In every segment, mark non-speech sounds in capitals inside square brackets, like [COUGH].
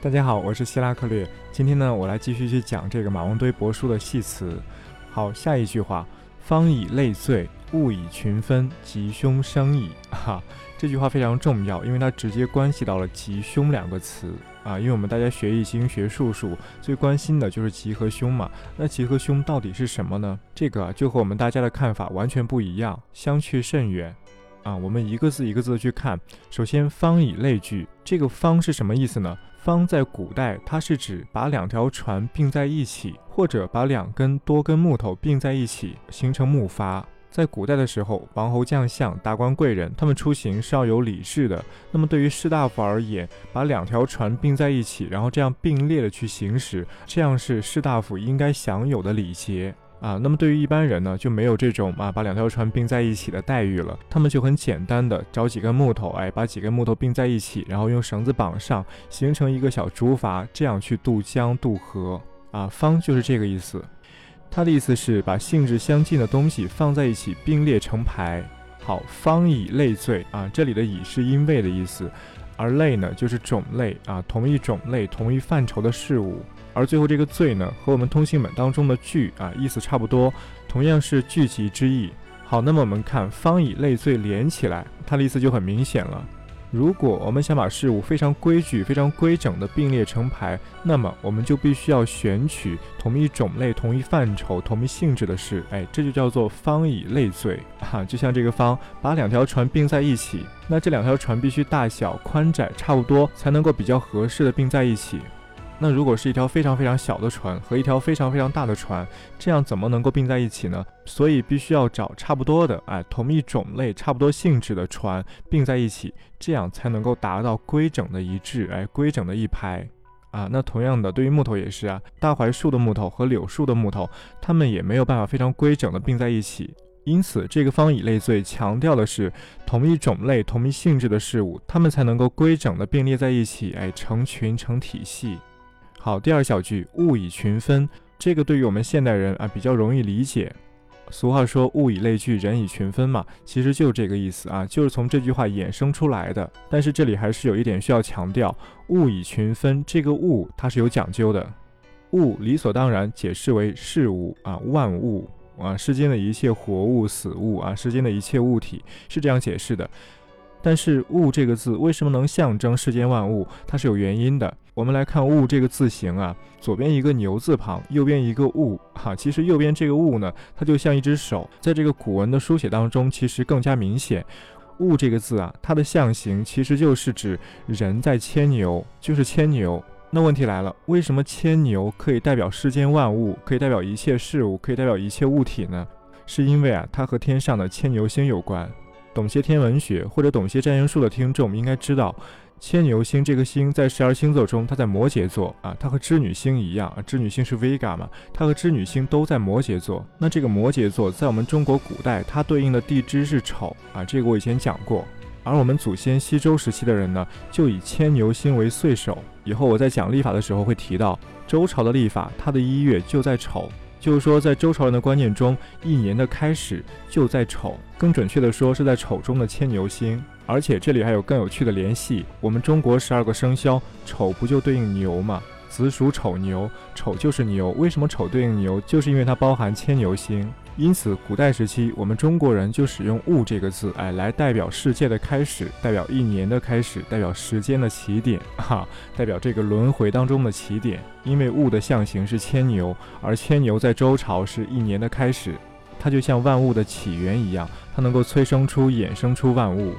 大家好，我是希拉克略。今天呢，我来继续去讲这个马王堆帛书的系辞。好，下一句话：“方以类聚，物以群分，吉凶生矣。[LAUGHS] ”哈，这句话非常重要，因为它直接关系到了吉凶两个词啊。因为我们大家学易经、学术数，最关心的就是吉和凶嘛。那吉和凶到底是什么呢？这个就和我们大家的看法完全不一样，相去甚远。啊，我们一个字一个字的去看。首先，“方以类聚”，这个“方”是什么意思呢？“方”在古代，它是指把两条船并在一起，或者把两根多根木头并在一起，形成木筏。在古代的时候，王侯将相、达官贵人，他们出行是要有礼制的。那么对于士大夫而言，把两条船并在一起，然后这样并列的去行驶，这样是士大夫应该享有的礼节。啊，那么对于一般人呢，就没有这种啊把两条船并在一起的待遇了。他们就很简单的找几根木头，哎，把几根木头并在一起，然后用绳子绑上，形成一个小竹筏，这样去渡江渡河。啊，方就是这个意思。它的意思是把性质相近的东西放在一起并列成排。好，方以类聚啊，这里的以是因为的意思，而类呢就是种类啊，同一种类、同一范畴的事物。而最后这个“罪”呢，和我们通信本当中的“聚”啊意思差不多，同样是聚集之意。好，那么我们看“方以类罪”连起来，它的意思就很明显了。如果我们想把事物非常规矩、非常规整的并列成排，那么我们就必须要选取同一种类、同一范畴、同一性质的事。哎，这就叫做“方以类罪” [LAUGHS] 哈，就像这个“方”把两条船并在一起，那这两条船必须大小、宽窄差不多，才能够比较合适的并在一起。那如果是一条非常非常小的船和一条非常非常大的船，这样怎么能够并在一起呢？所以必须要找差不多的，哎，同一种类、差不多性质的船并在一起，这样才能够达到规整的一致，哎，规整的一排。啊，那同样的，对于木头也是啊，大槐树的木头和柳树的木头，它们也没有办法非常规整的并在一起。因此，这个方以类最强调的是同一种类、同一性质的事物，它们才能够规整的并列在一起，哎，成群成体系。好，第二小句“物以群分”，这个对于我们现代人啊比较容易理解。俗话说“物以类聚，人以群分”嘛，其实就是这个意思啊，就是从这句话衍生出来的。但是这里还是有一点需要强调，“物以群分”这个“物”它是有讲究的，“物”理所当然解释为事物啊，万物啊，世间的一切活物、死物啊，世间的一切物体是这样解释的。但是“物”这个字为什么能象征世间万物？它是有原因的。我们来看“物”这个字形啊，左边一个牛字旁，右边一个“物”哈。其实右边这个“物”呢，它就像一只手，在这个古文的书写当中，其实更加明显。“物”这个字啊，它的象形其实就是指人在牵牛，就是牵牛。那问题来了，为什么牵牛可以代表世间万物，可以代表一切事物，可以代表一切物体呢？是因为啊，它和天上的牵牛星有关。懂些天文学或者懂些占星术的听众应该知道，牵牛星这个星在十二星座中，它在摩羯座啊，它和织女星一样啊，织女星是 Vega 嘛，它和织女星都在摩羯座。那这个摩羯座在我们中国古代，它对应的地支是丑啊，这个我以前讲过。而我们祖先西周时期的人呢，就以牵牛星为岁首。以后我在讲历法的时候会提到，周朝的历法，它的一月就在丑。就是说，在周朝人的观念中，一年的开始就在丑，更准确的说是在丑中的牵牛星。而且这里还有更有趣的联系，我们中国十二个生肖，丑不就对应牛吗？子属丑牛，丑就是牛。为什么丑对应牛？就是因为它包含牵牛星。因此，古代时期，我们中国人就使用“物”这个字，哎，来代表世界的开始，代表一年的开始，代表时间的起点，[LAUGHS] 哈，代表这个轮回当中的起点。因为“物”的象形是牵牛，而牵牛在周朝是一年的开始，它就像万物的起源一样，它能够催生出、衍生出万物。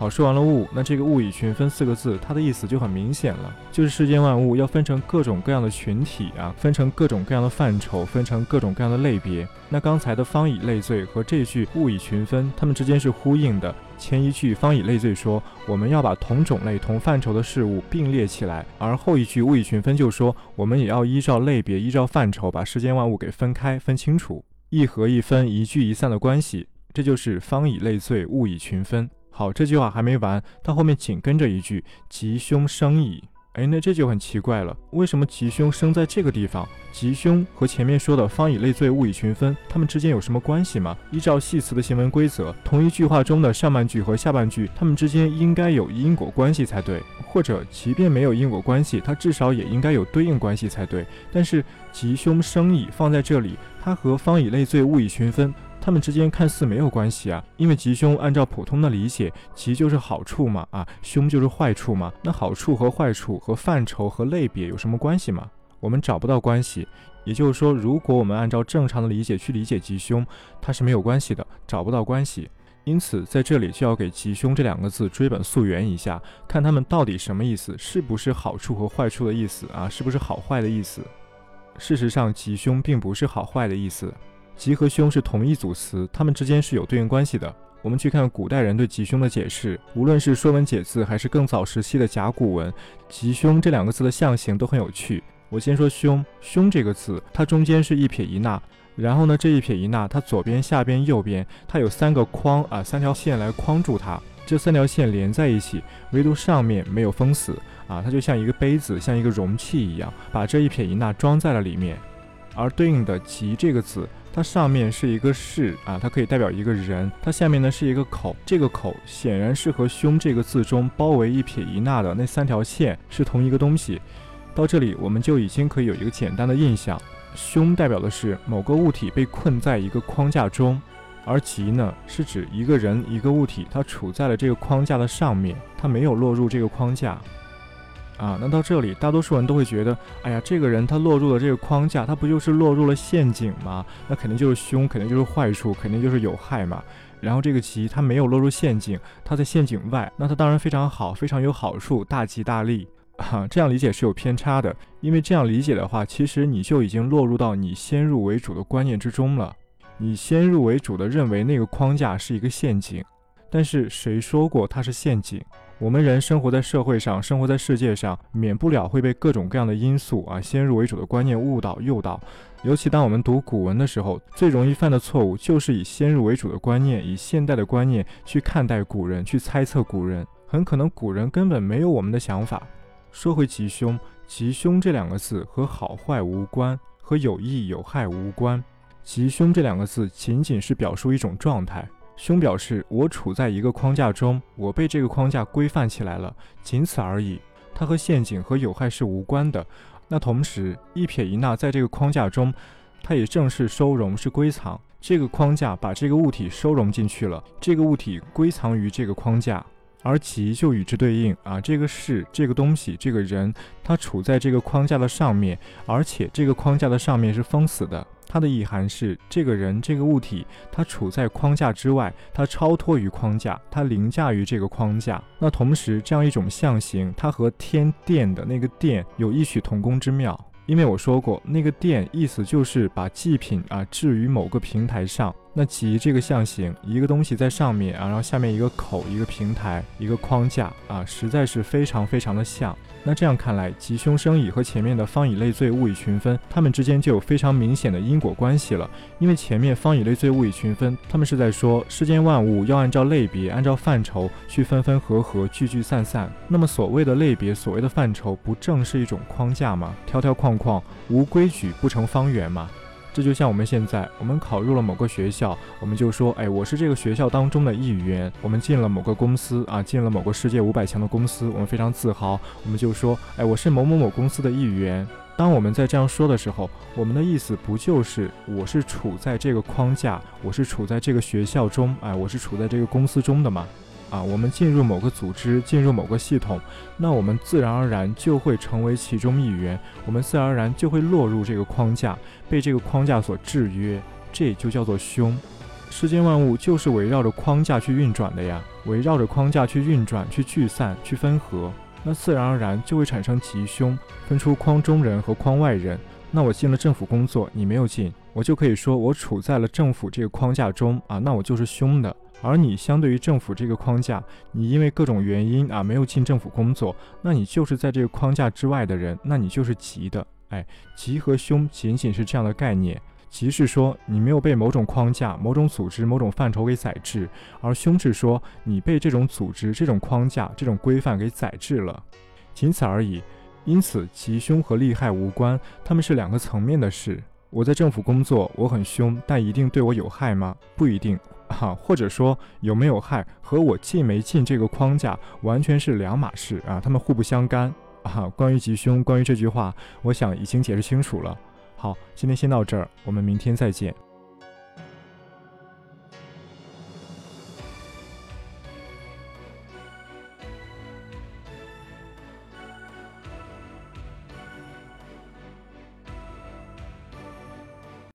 好，说完了物，那这个物以群分四个字，它的意思就很明显了，就是世间万物要分成各种各样的群体啊，分成各种各样的范畴，分成各种各样的类别。那刚才的方以类聚和这句物以群分，它们之间是呼应的。前一句方以类聚说我们要把同种类、同范畴的事物并列起来，而后一句物以群分就说我们也要依照类别、依照范畴把世间万物给分开、分清楚，一合一分、一聚一散的关系，这就是方以类聚，物以群分。好，这句话还没完，它后面紧跟着一句“吉凶生矣”。哎，那这就很奇怪了，为什么吉凶生在这个地方？吉凶和前面说的“方以类聚，物以群分”，它们之间有什么关系吗？依照系辞的行文规则，同一句话中的上半句和下半句，它们之间应该有因果关系才对。或者即便没有因果关系，它至少也应该有对应关系才对。但是吉凶生矣放在这里，它和方以类罪，物以群分，它们之间看似没有关系啊。因为吉凶按照普通的理解，吉就是好处嘛，啊，凶就是坏处嘛。那好处和坏处和范畴和类别有什么关系吗？我们找不到关系。也就是说，如果我们按照正常的理解去理解吉凶，它是没有关系的，找不到关系。因此，在这里就要给“吉凶”这两个字追本溯源一下，看它们到底什么意思，是不是好处和坏处的意思啊？是不是好坏的意思？事实上，“吉凶”并不是好坏的意思，“吉”和“凶”是同一组词，它们之间是有对应关系的。我们去看古代人对“吉凶”的解释，无论是《说文解字》还是更早时期的甲骨文，“吉凶”这两个字的象形都很有趣。我先说“凶”，“凶”这个字，它中间是一撇一捺。然后呢，这一撇一捺，它左边、下边、右边，它有三个框啊，三条线来框住它。这三条线连在一起，唯独上面没有封死啊，它就像一个杯子，像一个容器一样，把这一撇一捺装在了里面。而对应的“吉”这个字，它上面是一个“士”啊，它可以代表一个人，它下面呢是一个口，这个口显然是和“凶”这个字中包围一撇一捺的那三条线是同一个东西。到这里，我们就已经可以有一个简单的印象。凶代表的是某个物体被困在一个框架中，而吉呢是指一个人、一个物体，它处在了这个框架的上面，它没有落入这个框架。啊，那到这里，大多数人都会觉得，哎呀，这个人他落入了这个框架，他不就是落入了陷阱吗？那肯定就是凶，肯定就是坏处，肯定就是有害嘛。然后这个吉他没有落入陷阱，他在陷阱外，那他当然非常好，非常有好处，大吉大利。哈，这样理解是有偏差的，因为这样理解的话，其实你就已经落入到你先入为主的观念之中了。你先入为主的认为那个框架是一个陷阱，但是谁说过它是陷阱？我们人生活在社会上，生活在世界上，免不了会被各种各样的因素啊，先入为主的观念误导诱导。尤其当我们读古文的时候，最容易犯的错误就是以先入为主的观念，以现代的观念去看待古人，去猜测古人，很可能古人根本没有我们的想法。说回吉凶，吉凶这两个字和好坏无关，和有益有害无关。吉凶这两个字仅仅是表述一种状态。凶表示我处在一个框架中，我被这个框架规范起来了，仅此而已。它和陷阱和有害是无关的。那同时，一撇一捺在这个框架中，它也正是收容，是归藏。这个框架把这个物体收容进去了，这个物体归藏于这个框架。而其就与之对应啊，这个是这个东西，这个人，他处在这个框架的上面，而且这个框架的上面是封死的。它的意涵是，这个人，这个物体，它处在框架之外，它超脱于框架，它凌驾于这个框架。那同时，这样一种象形，它和天殿的那个殿有异曲同工之妙。因为我说过，那个殿意思就是把祭品啊置于某个平台上。那吉这个象形，一个东西在上面啊，然后下面一个口，一个平台，一个框架啊，实在是非常非常的像。那这样看来，吉凶生乙和前面的方以类罪，物以群分，它们之间就有非常明显的因果关系了。因为前面方以类罪，物以群分，他们是在说世间万物要按照类别、按照范畴去分分合合、聚聚散散。那么所谓的类别、所谓的范畴，不正是一种框架吗？条条框框，无规矩不成方圆吗？这就像我们现在，我们考入了某个学校，我们就说，哎，我是这个学校当中的一员。我们进了某个公司啊，进了某个世界五百强的公司，我们非常自豪。我们就说，哎，我是某某某公司的一员。当我们在这样说的时候，我们的意思不就是我是处在这个框架，我是处在这个学校中，哎，我是处在这个公司中的吗？啊，我们进入某个组织，进入某个系统，那我们自然而然就会成为其中一员，我们自然而然就会落入这个框架，被这个框架所制约，这就叫做凶。世间万物就是围绕着框架去运转的呀，围绕着框架去运转，去聚散，去分合，那自然而然就会产生吉凶，分出框中人和框外人。那我进了政府工作，你没有进，我就可以说我处在了政府这个框架中啊，那我就是凶的。而你相对于政府这个框架，你因为各种原因啊没有进政府工作，那你就是在这个框架之外的人，那你就是吉的。哎，吉和凶仅仅是这样的概念，吉是说你没有被某种框架、某种组织、某种范畴给宰制，而凶是说你被这种组织、这种框架、这种规范给宰制了，仅此而已。因此，吉凶和利害无关，它们是两个层面的事。我在政府工作，我很凶，但一定对我有害吗？不一定。哈，或者说有没有害和我进没进这个框架完全是两码事啊，他们互不相干啊。关于吉凶，关于这句话，我想已经解释清楚了。好，今天先到这儿，我们明天再见。